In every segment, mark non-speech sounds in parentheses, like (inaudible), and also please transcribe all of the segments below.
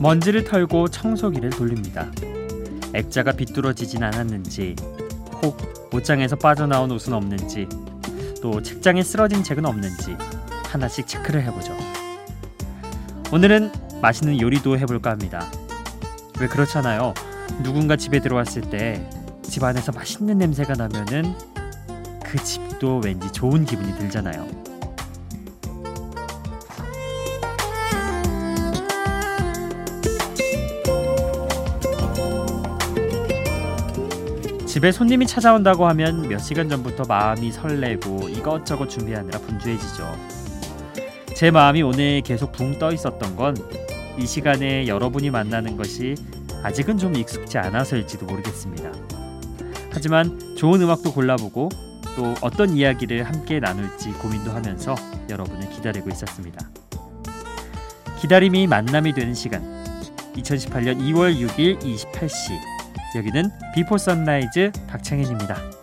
먼지를 털고 청소기를 돌립니다. 액자가 비뚤어지진 않았는지, 혹 옷장에서 빠져나온 옷은 없는지, 또 책장에 쓰러진 책은 없는지 하나씩 체크를 해보죠. 오늘은 맛있는 요리도 해볼까 합니다. 왜 그렇잖아요. 누군가 집에 들어왔을 때 집 안에서 맛있는 냄새가 나면은 그 집도 왠지 좋은 기분이 들잖아요. 집에 손님이 찾아온다고 하면 몇 시간 전부터 마음이 설레고 이것저것 준비하느라 분주해지죠. 제 마음이 오늘 계속 붕 떠 있었던 건 이 시간에 여러분이 만나는 것이 아직은 좀 익숙지 않아서일지도 모르겠습니다. 하지만 좋은 음악도 골라보고 또 어떤 이야기를 함께 나눌지 고민도 하면서 여러분을 기다리고 있었습니다. 기다림이 만남이 되는 시간 2018년 2월 6일 28시 여기는 비포 선라이즈 박창현입니다.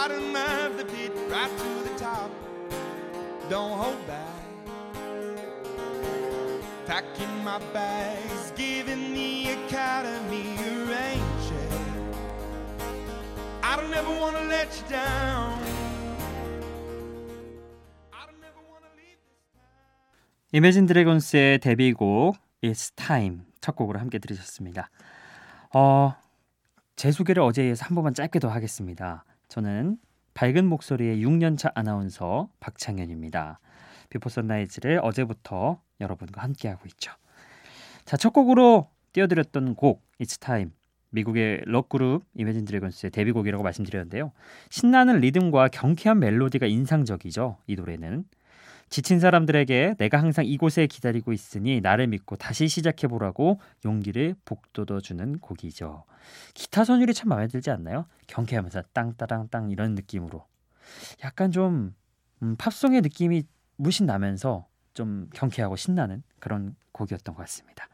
Bottom of the pit right to the top. Don't hold back. Packing my bags, giving the academy a rain check. I don't ever want to let you down. 이매진 드래곤스의 데뷔곡 It's Time 첫 곡으로 함께 들으셨습니다. 어, 제 소개를 어제에 이어서 한 번만 짧게 더 하겠습니다. 저는 밝은 목소리의 6년차 아나운서 박창현입니다. 비포 선라이즈를 어제부터 여러분과 함께하고 있죠. 자, 첫 곡으로 띄워드렸던 곡 It's Time 미국의 록그룹 이매진 드래곤스의 데뷔곡이라고 말씀드렸는데요. 신나는 리듬과 경쾌한 멜로디가 인상적이죠. 이 노래는 지친 사람들에게 내가 항상 이곳에 기다리고 있으니 나를 믿고 다시 시작해 보라고 용기를 북돋워 주는 곡이죠. 기타 선율이 참 마음에 들지 않나요? 경쾌하면서 땅따랑땅 이런 느낌으로 약간 좀 음, 팝송의 느낌이 무신 나면서 좀 경쾌하고 신나는 그런 곡이었던 것 같습니다.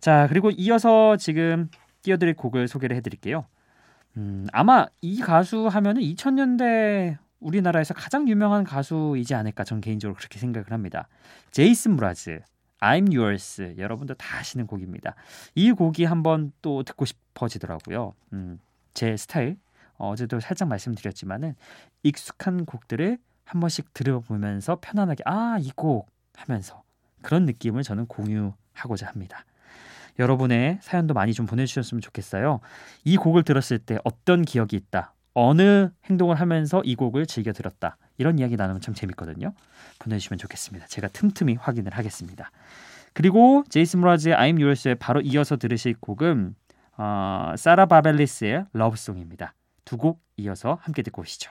자 그리고 이어서 지금 띄워드릴 곡을 소개를 해드릴게요. 음, 아마 이 가수 하면은 2000년대 우리나라에서 가장 유명한 가수이지 않을까 전 개인적으로 그렇게 생각을 합니다. 제이슨 무라즈, I'm Yours 여러분도 다 아시는 곡입니다. 이 곡이 한번 또 듣고 싶어지더라고요. 음, 제 스타일 어, 어제도 살짝 말씀드렸지만은 익숙한 곡들을 한 번씩 들어보면서 편안하게 아 이 곡 하면서 그런 느낌을 저는 공유하고자 합니다. 여러분의 사연도 많이 좀 보내주셨으면 좋겠어요. 이 곡을 들었을 때 어떤 기억이 있다. 어느 행동을 하면서 이 곡을 즐겨 들었다. 이런 이야기 나누면 참 재밌거든요. 보내주시면 좋겠습니다. 제가 틈틈이 확인을 하겠습니다. 그리고 제이슨 브라즈의 I'm Yours에 바로 이어서 들으실 곡은 어, 사라 바벨리스의 러브송입니다. 두 곡 이어서 함께 듣고 오시죠.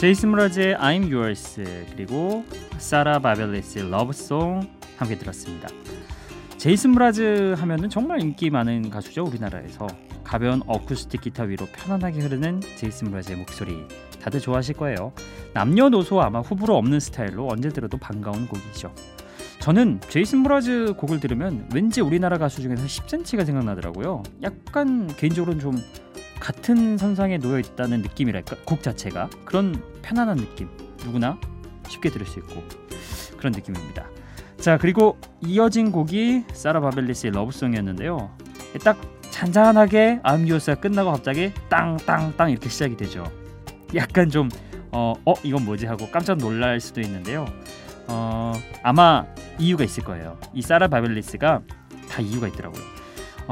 제이슨 무라즈의 I'm Yours 그리고 사라 바벨리스의 러브송 함께 들었습니다. 제이슨 무라즈 하면은 정말 인기 많은 가수죠 우리나라에서 가벼운 어쿠스틱 기타 위로 편안하게 흐르는 제이슨 무라즈의 목소리 다들 좋아하실 거예요. 남녀노소 아마 후보로 없는 스타일로 언제 들어도 반가운 곡이죠. 저는 제이슨 무라즈 곡을 들으면 왠지 우리나라 가수 중에서 10cm가 생각나더라고요. 약간 개인적으로는 좀 같은 선상에 놓여 있다는 느낌이랄까 곡 자체가 그런 편안한 느낌 누구나 쉽게 들을 수 있고 그런 느낌입니다. 자 그리고 이어진 곡이 사라 바벨리스의 러브송이었는데요. 딱 잔잔하게 암유스가 끝나고 갑자기 땅땅땅 이렇게 시작이 되죠. 약간 좀 어, 어 이건 뭐지 하고 깜짝 놀랄 수도 있는데요. 어, 아마 이유가 있을 거예요. 이 사라 바벨리스가 다 이유가 있더라고요.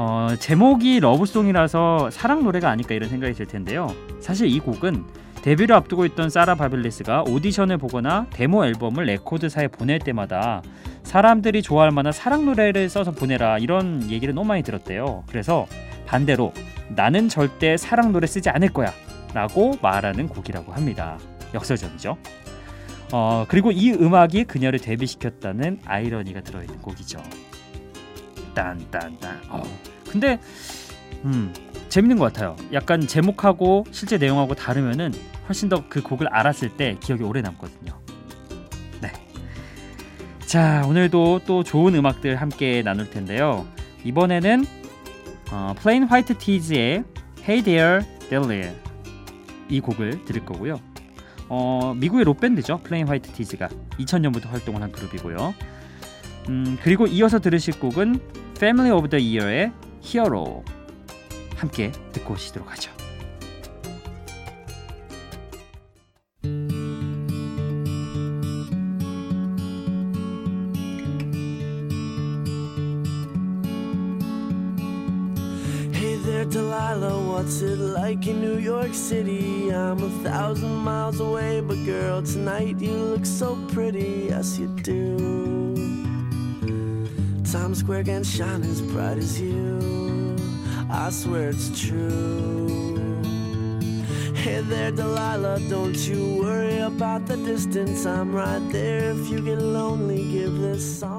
어, 제목이 Love Song이라서 사랑 노래가 아닐까 이런 생각이 들 텐데요. 사실 이 곡은 데뷔를 앞두고 있던 사라 바렐리스가 오디션을 보거나 데모 앨범을 레코드사에 보낼 때마다 사람들이 좋아할 만한 사랑 노래를 써서 보내라 이런 얘기를 너무 많이 들었대요. 그래서 반대로 나는 절대 사랑 노래 쓰지 않을 거야 라고 말하는 곡이라고 합니다. 역설적이죠. 어, 그리고 이 음악이 그녀를 데뷔시켰다는 아이러니가 들어있는 곡이죠. 딴딴딴. 어. 근데 음 재밌는 것 같아요. 약간 제목하고 실제 내용하고 다르면은 훨씬 더 그 곡을 알았을 때 기억이 오래 남거든요. 네. 자 오늘도 또 좋은 음악들 함께 나눌 텐데요. 이번에는 어, 플레인 화이트 티즈의 Hey There, Delia 이 곡을 들을 거고요. 어, 미국의 록밴드죠. 플레인 화이트 티즈가 2000년부터 활동을 한 그룹이고요. 음, 그리고 이어서 들으실 곡은 Family of the Year의 Hero 함께 듣고 오시도록 하죠. Delilah, miles away, but girl, tonight you look so pretty, yes you do. Times Square can shine as bright as you, I swear it's true. Hey there, Delilah, don't you worry about the distance, I'm right there. If you get lonely, give this song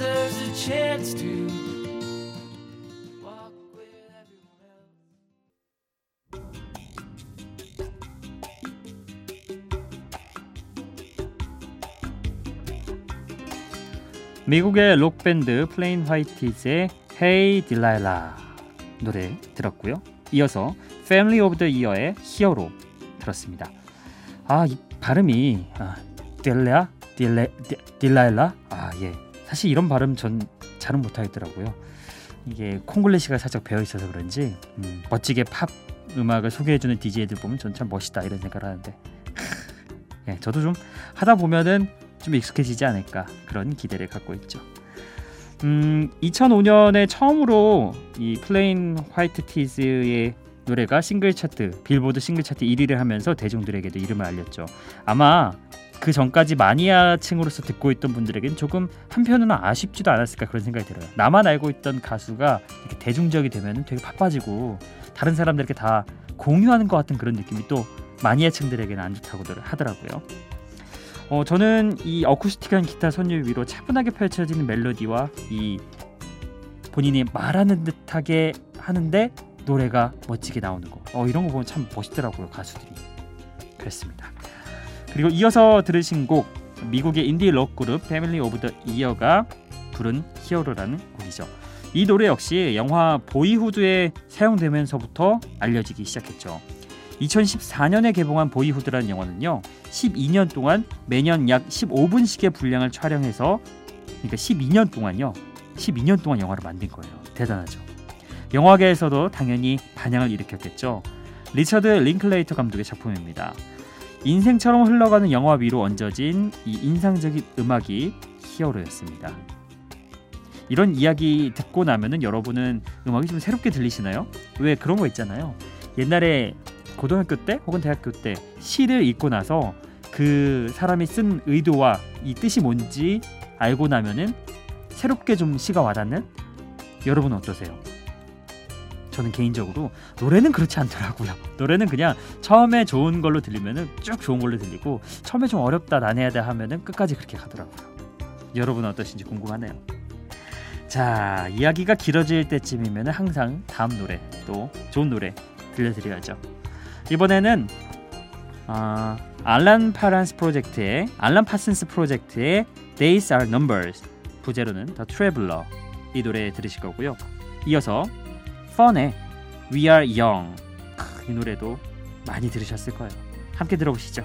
deserves a chance to walk with everyone else. 미국의 록 밴드 플레인 화이티즈의 Hey Delilah 노래 들었고요. 이어서 Family of the Year의 히어로 들었습니다. 아, 이 발음이 아, 딜레아? 딜레 디- 딜라일라? 아, 예. 사실 이런 발음 전 잘은 못하겠더라고요. 이게 콩글리시가 살짝 배어 있어서 그런지 음, 멋지게 팝 음악을 소개해주는 DJ들 보면 전 참 멋있다 이런 생각을 하는데 (laughs) 예, 저도 좀 하다 보면은 좀 익숙해지지 않을까 그런 기대를 갖고 있죠. 음, 2005년에 처음으로 이 플레인 화이트 티즈의 노래가 싱글 차트 빌보드 싱글 차트 1위를 하면서 대중들에게도 이름을 알렸죠. 아마 그 전까지 마니아층으로서 듣고 있던 분들에겐 조금 한편으로는 아쉽지도 않았을까 그런 생각이 들어요. 나만 알고 있던 가수가 이렇게 대중적이 되면 되게 바빠지고 다른 사람들에게 다 공유하는 것 같은 그런 느낌이 또 마니아층들에게는 안 좋다고들 하더라고요. 어, 저는 이 어쿠스틱한 기타 선율 위로 차분하게 펼쳐지는 멜로디와 이 본인이 말하는 듯하게 하는데 노래가 멋지게 나오는 거. 어, 이런 거 보면 참 멋있더라고요 가수들이. 그랬습니다. 그리고 이어서 들으신 곡 미국의 인디 록 그룹 Family of the Year가 부른 Hero라는 곡이죠. 이 노래 역시 영화 Boyhood에 사용되면서부터 알려지기 시작했죠. 2014년에 개봉한 Boyhood라는 영화는요. 12년 동안 매년 약 15분씩의 분량을 촬영해서 그러니까 12년 동안요. 12년 동안 영화를 만든 거예요. 대단하죠. 영화계에서도 당연히 반향을 일으켰겠죠. 리처드 링클레이터 감독의 작품입니다. 인생처럼 흘러가는 영화 위로 얹어진 이 인상적인 음악이 히어로였습니다. 이런 이야기 듣고 나면은 여러분은 음악이 좀 새롭게 들리시나요? 왜 그런 거 있잖아요. 옛날에 고등학교 때 혹은 대학교 때 시를 읽고 나서 그 사람이 쓴 의도와 이 뜻이 뭔지 알고 나면은 새롭게 좀 시가 와닿는 여러분 어떠세요? 저는 개인적으로 노래는 그렇지 않더라고요. 노래는 그냥 처음에 좋은 걸로 들리면은 쭉 좋은 걸로 들리고 처음에 좀 어렵다 난해하다 하면은 끝까지 그렇게 가더라고요. 여러분 어떠신지 궁금하네요. 자 이야기가 길어질 때쯤이면 항상 다음 노래 또 좋은 노래 들려드려야죠. 이번에는 아, 알란 파란스 프로젝트의 알란 파슨스 프로젝트의 Days Are Numbers 부제로는 The Traveler 이 노래 들으실 거고요. 이어서 펀의 We Are Young 크, 이 노래도 많이 들으셨을 거예요. 함께 들어보시죠.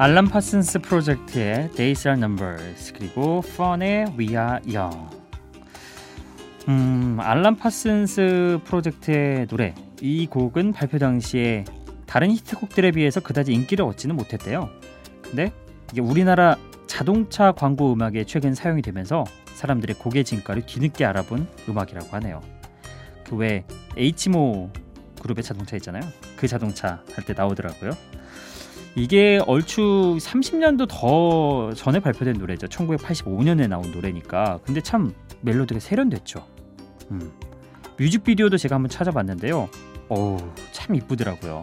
알람 파슨스 프로젝트의 Days Are Numbers 그리고 펀의 We Are Young. 음, 알람 파슨스 프로젝트의 노래 이 곡은 발표 당시에 다른 히트곡들에 비해서 그다지 인기를 얻지는 못했대요. 근데 이게 우리나라 자동차 광고 음악에 최근 사용이 되면서 사람들의 곡의 진가를 뒤늦게 알아본 음악이라고 하네요 그 외 H모 그룹의 자동차 있잖아요 그 자동차 할 때 나오더라고요 이게 얼추 30년도 더 전에 발표된 노래죠. 1985년에 나온 노래니까. 근데 참 멜로디가 세련됐죠. 음. 뮤직비디오도 제가 한번 찾아봤는데요. 어우, 참 이쁘더라고요.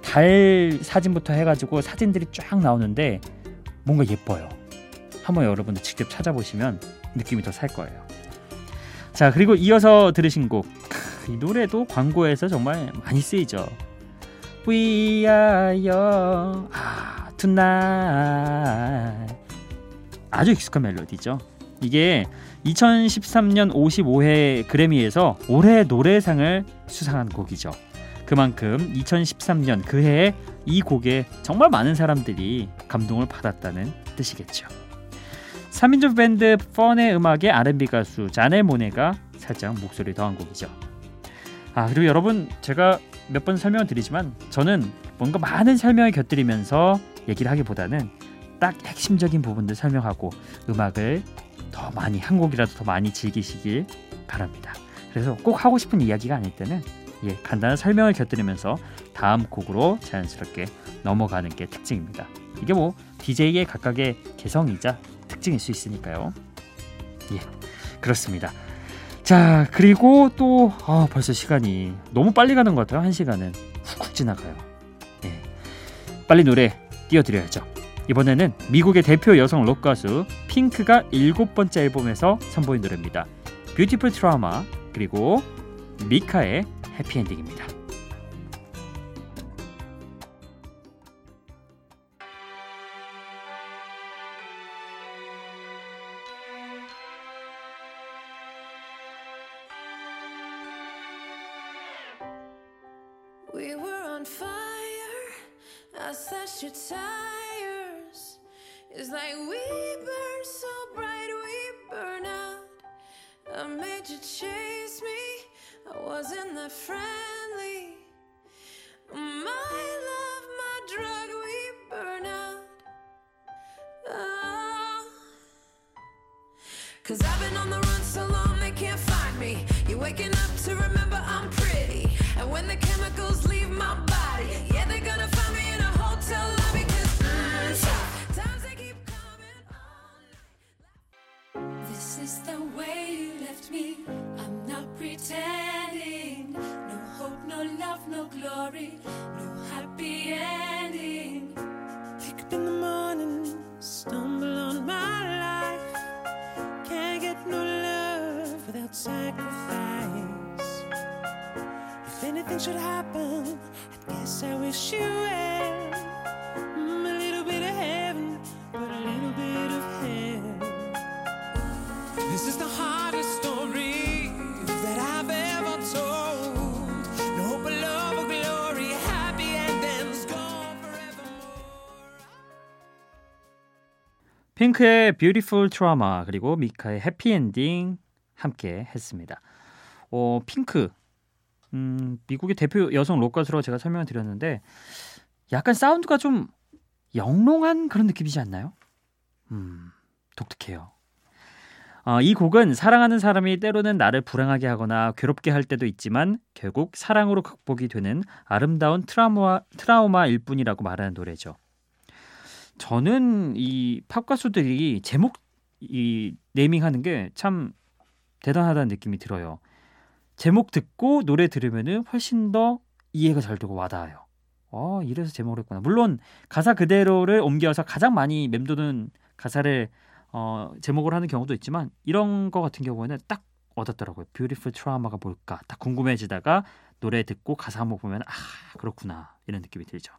달 사진부터 해가지고 사진들이 쫙 나오는데 뭔가 예뻐요. 한번 여러분들 직접 찾아보시면 느낌이 더 살 거예요. 자, 그리고 이어서 들으신 곡. 크, (laughs) 이 노래도 광고에서 정말 많이 쓰이죠. We are young. 아, tonight. 아주 익숙한 멜로디죠. 이게 2013년 55회 그래미에서 올해 노래상을 수상한 곡이죠. 그만큼 2013년 그 해에 이 곡에 정말 많은 사람들이 감동을 받았다는 뜻이겠죠. 3인조 밴드 펀의 음악에 R&B 가수 자넬 모네가 살짝 목소리 더한 곡이죠. 아 그리고 여러분 제가 몇 번 설명을 드리지만 저는 뭔가 많은 설명을 곁들이면서 얘기를 하기보다는 딱 핵심적인 부분들 설명하고 음악을 더 많이 한 곡이라도 더 많이 즐기시길 바랍니다. 그래서 꼭 하고 싶은 이야기가 아닐 때는 예, 간단한 설명을 곁들이면서 다음 곡으로 자연스럽게 넘어가는 게 특징입니다. 이게 뭐 DJ의 각각의 개성이자 특징일 수 있으니까요. 예, 그렇습니다. 자 그리고 또 아, 벌써 시간이 너무 빨리 가는 것 같아요 한 시간은 훅훅 지나가요 예. 빨리 노래 띄워드려야죠 이번에는 미국의 대표 여성 록 가수 핑크가 일곱 번째 앨범에서 선보인 노래입니다 뷰티풀 트라우마 그리고 미카의 해피엔딩입니다. You chase me. I wasn't that friendly. My love, my drug, we burn out. Oh. Cause I've been on the run so long they can't find me. You're waking up to If anything should happen, I guess I wish you well. Mm, a little bit of heaven, but a little bit of hell. This is the hardest story that I've ever told. No hope love or glory, happy endings gone forevermore. 핑크의 Beautiful Trauma 그리고 미카의 해피 엔딩 함께 했습니다. 어, 핑크 음, 미국의 대표 여성 록 가수라고 제가 설명을 드렸는데 약간 사운드가 좀 영롱한 그런 느낌이지 않나요? 음, 독특해요. 어, 이 곡은 사랑하는 사람이 때로는 나를 불행하게 하거나 괴롭게 할 때도 있지만 결국 사랑으로 극복이 되는 아름다운 트라우마, 트라우마일 뿐이라고 말하는 노래죠. 저는 이 팝 가수들이 제목 이 네이밍하는 게 참 대단하다는 느낌이 들어요. 제목 듣고 노래 들으면은 훨씬 더 이해가 잘 되고 와닿아요. 어, 이래서 제목을 했구나. 물론 가사 그대로를 옮겨서 가장 많이 맴도는 가사를 어, 제목을 하는 경우도 있지만 이런 거 같은 경우에는 딱 얻었더라고요. Beautiful Trauma가 뭘까? 딱 궁금해지다가 노래 듣고 가사 한번 보면 아 그렇구나 이런 느낌이 들죠.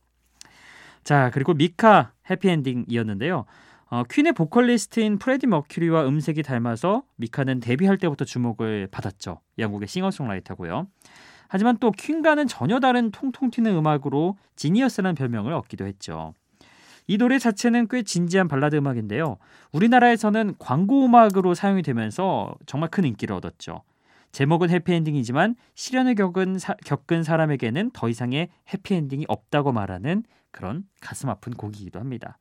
자 그리고 미카 해피엔딩이었는데요. 어, 퀸의 보컬리스트인 프레디 머큐리와 음색이 닮아서 미카는 데뷔할 때부터 주목을 받았죠. 영국의 싱어송라이터고요. 하지만 또 퀸과는 전혀 다른 통통 튀는 음악으로 genius라는 별명을 얻기도 했죠. 이 노래 자체는 꽤 진지한 발라드 음악인데요. 우리나라에서는 광고 음악으로 사용이 되면서 정말 큰 인기를 얻었죠. 제목은 해피엔딩이지만 시련을 겪은, 사, 겪은 사람에게는 더 이상의 해피엔딩이 없다고 말하는 그런 가슴 아픈 곡이기도 합니다.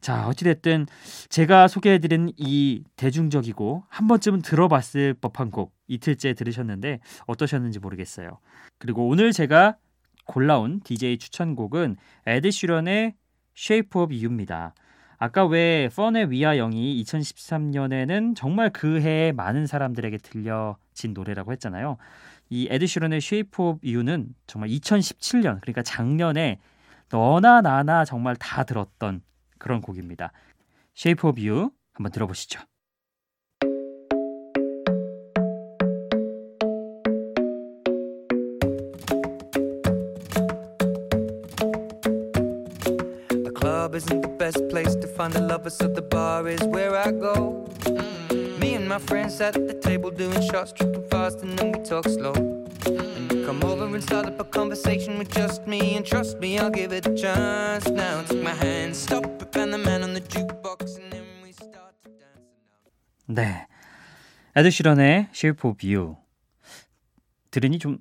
자, 어찌됐든 제가 소개해드린 이 대중적이고 한 번쯤은 들어봤을 법한 곡 이틀째 들으셨는데 어떠셨는지 모르겠어요. 그리고 오늘 제가 골라온 DJ 추천곡은 에드 슈런의 Shape of You입니다. 아까 왜 펀의 위아 영이 2013년에는 정말 그 해에 많은 사람들에게 들려진 노래라고 했잖아요. 이 에드 슈런의 Shape of You는 정말 2017년 그러니까 작년에 너나 나나 정말 다 들었던 그런 곡입니다. Shape of You 한번 들어보시죠. 네. 에드 시런의 Shape of You 들으니 좀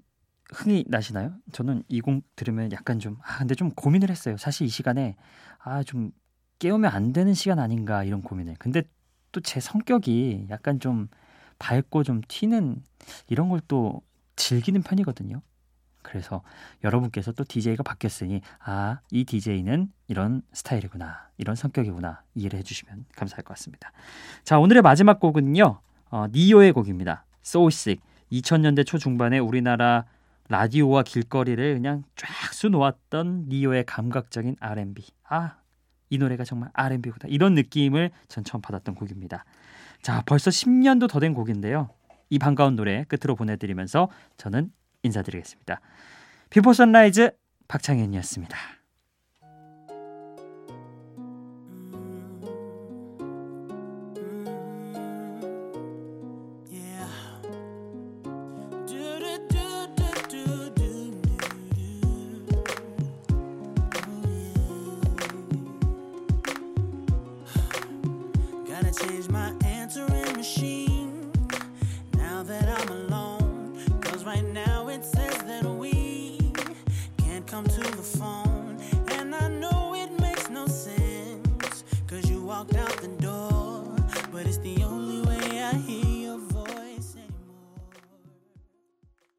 흥이 나시나요? 저는 이 곡 들으면 약간 좀 아, 근데 좀 고민을 했어요. 사실 이 시간에 아, 좀 깨우면 안 되는 시간 아닌가 이런 고민을. 근데 또 제 성격이 약간 좀 밝고 좀 튀는 이런 걸 또 즐기는 편이거든요. 그래서 여러분께서 또 DJ가 바뀌었으니 아, 이 DJ는 이런 스타일이구나. 이런 성격이구나. 이해를 해 주시면 감사할 것 같습니다. 자, 오늘의 마지막 곡은요. 어, Ne-Yo의 곡입니다. So Sick. 2000년대 초중반에 우리나라 라디오와 길거리를 그냥 쫙 수놓았던 Ne-Yo의 감각적인 R&B. 아, 이 노래가 정말 R&B구나. 이런 느낌을 전 처음 받았던 곡입니다. 자, 벌써 10년도 더 된 곡인데요. 이 반가운 노래 끝으로 보내드리면서 저는 인사드리겠습니다. Before Sunrise 박창현이었습니다.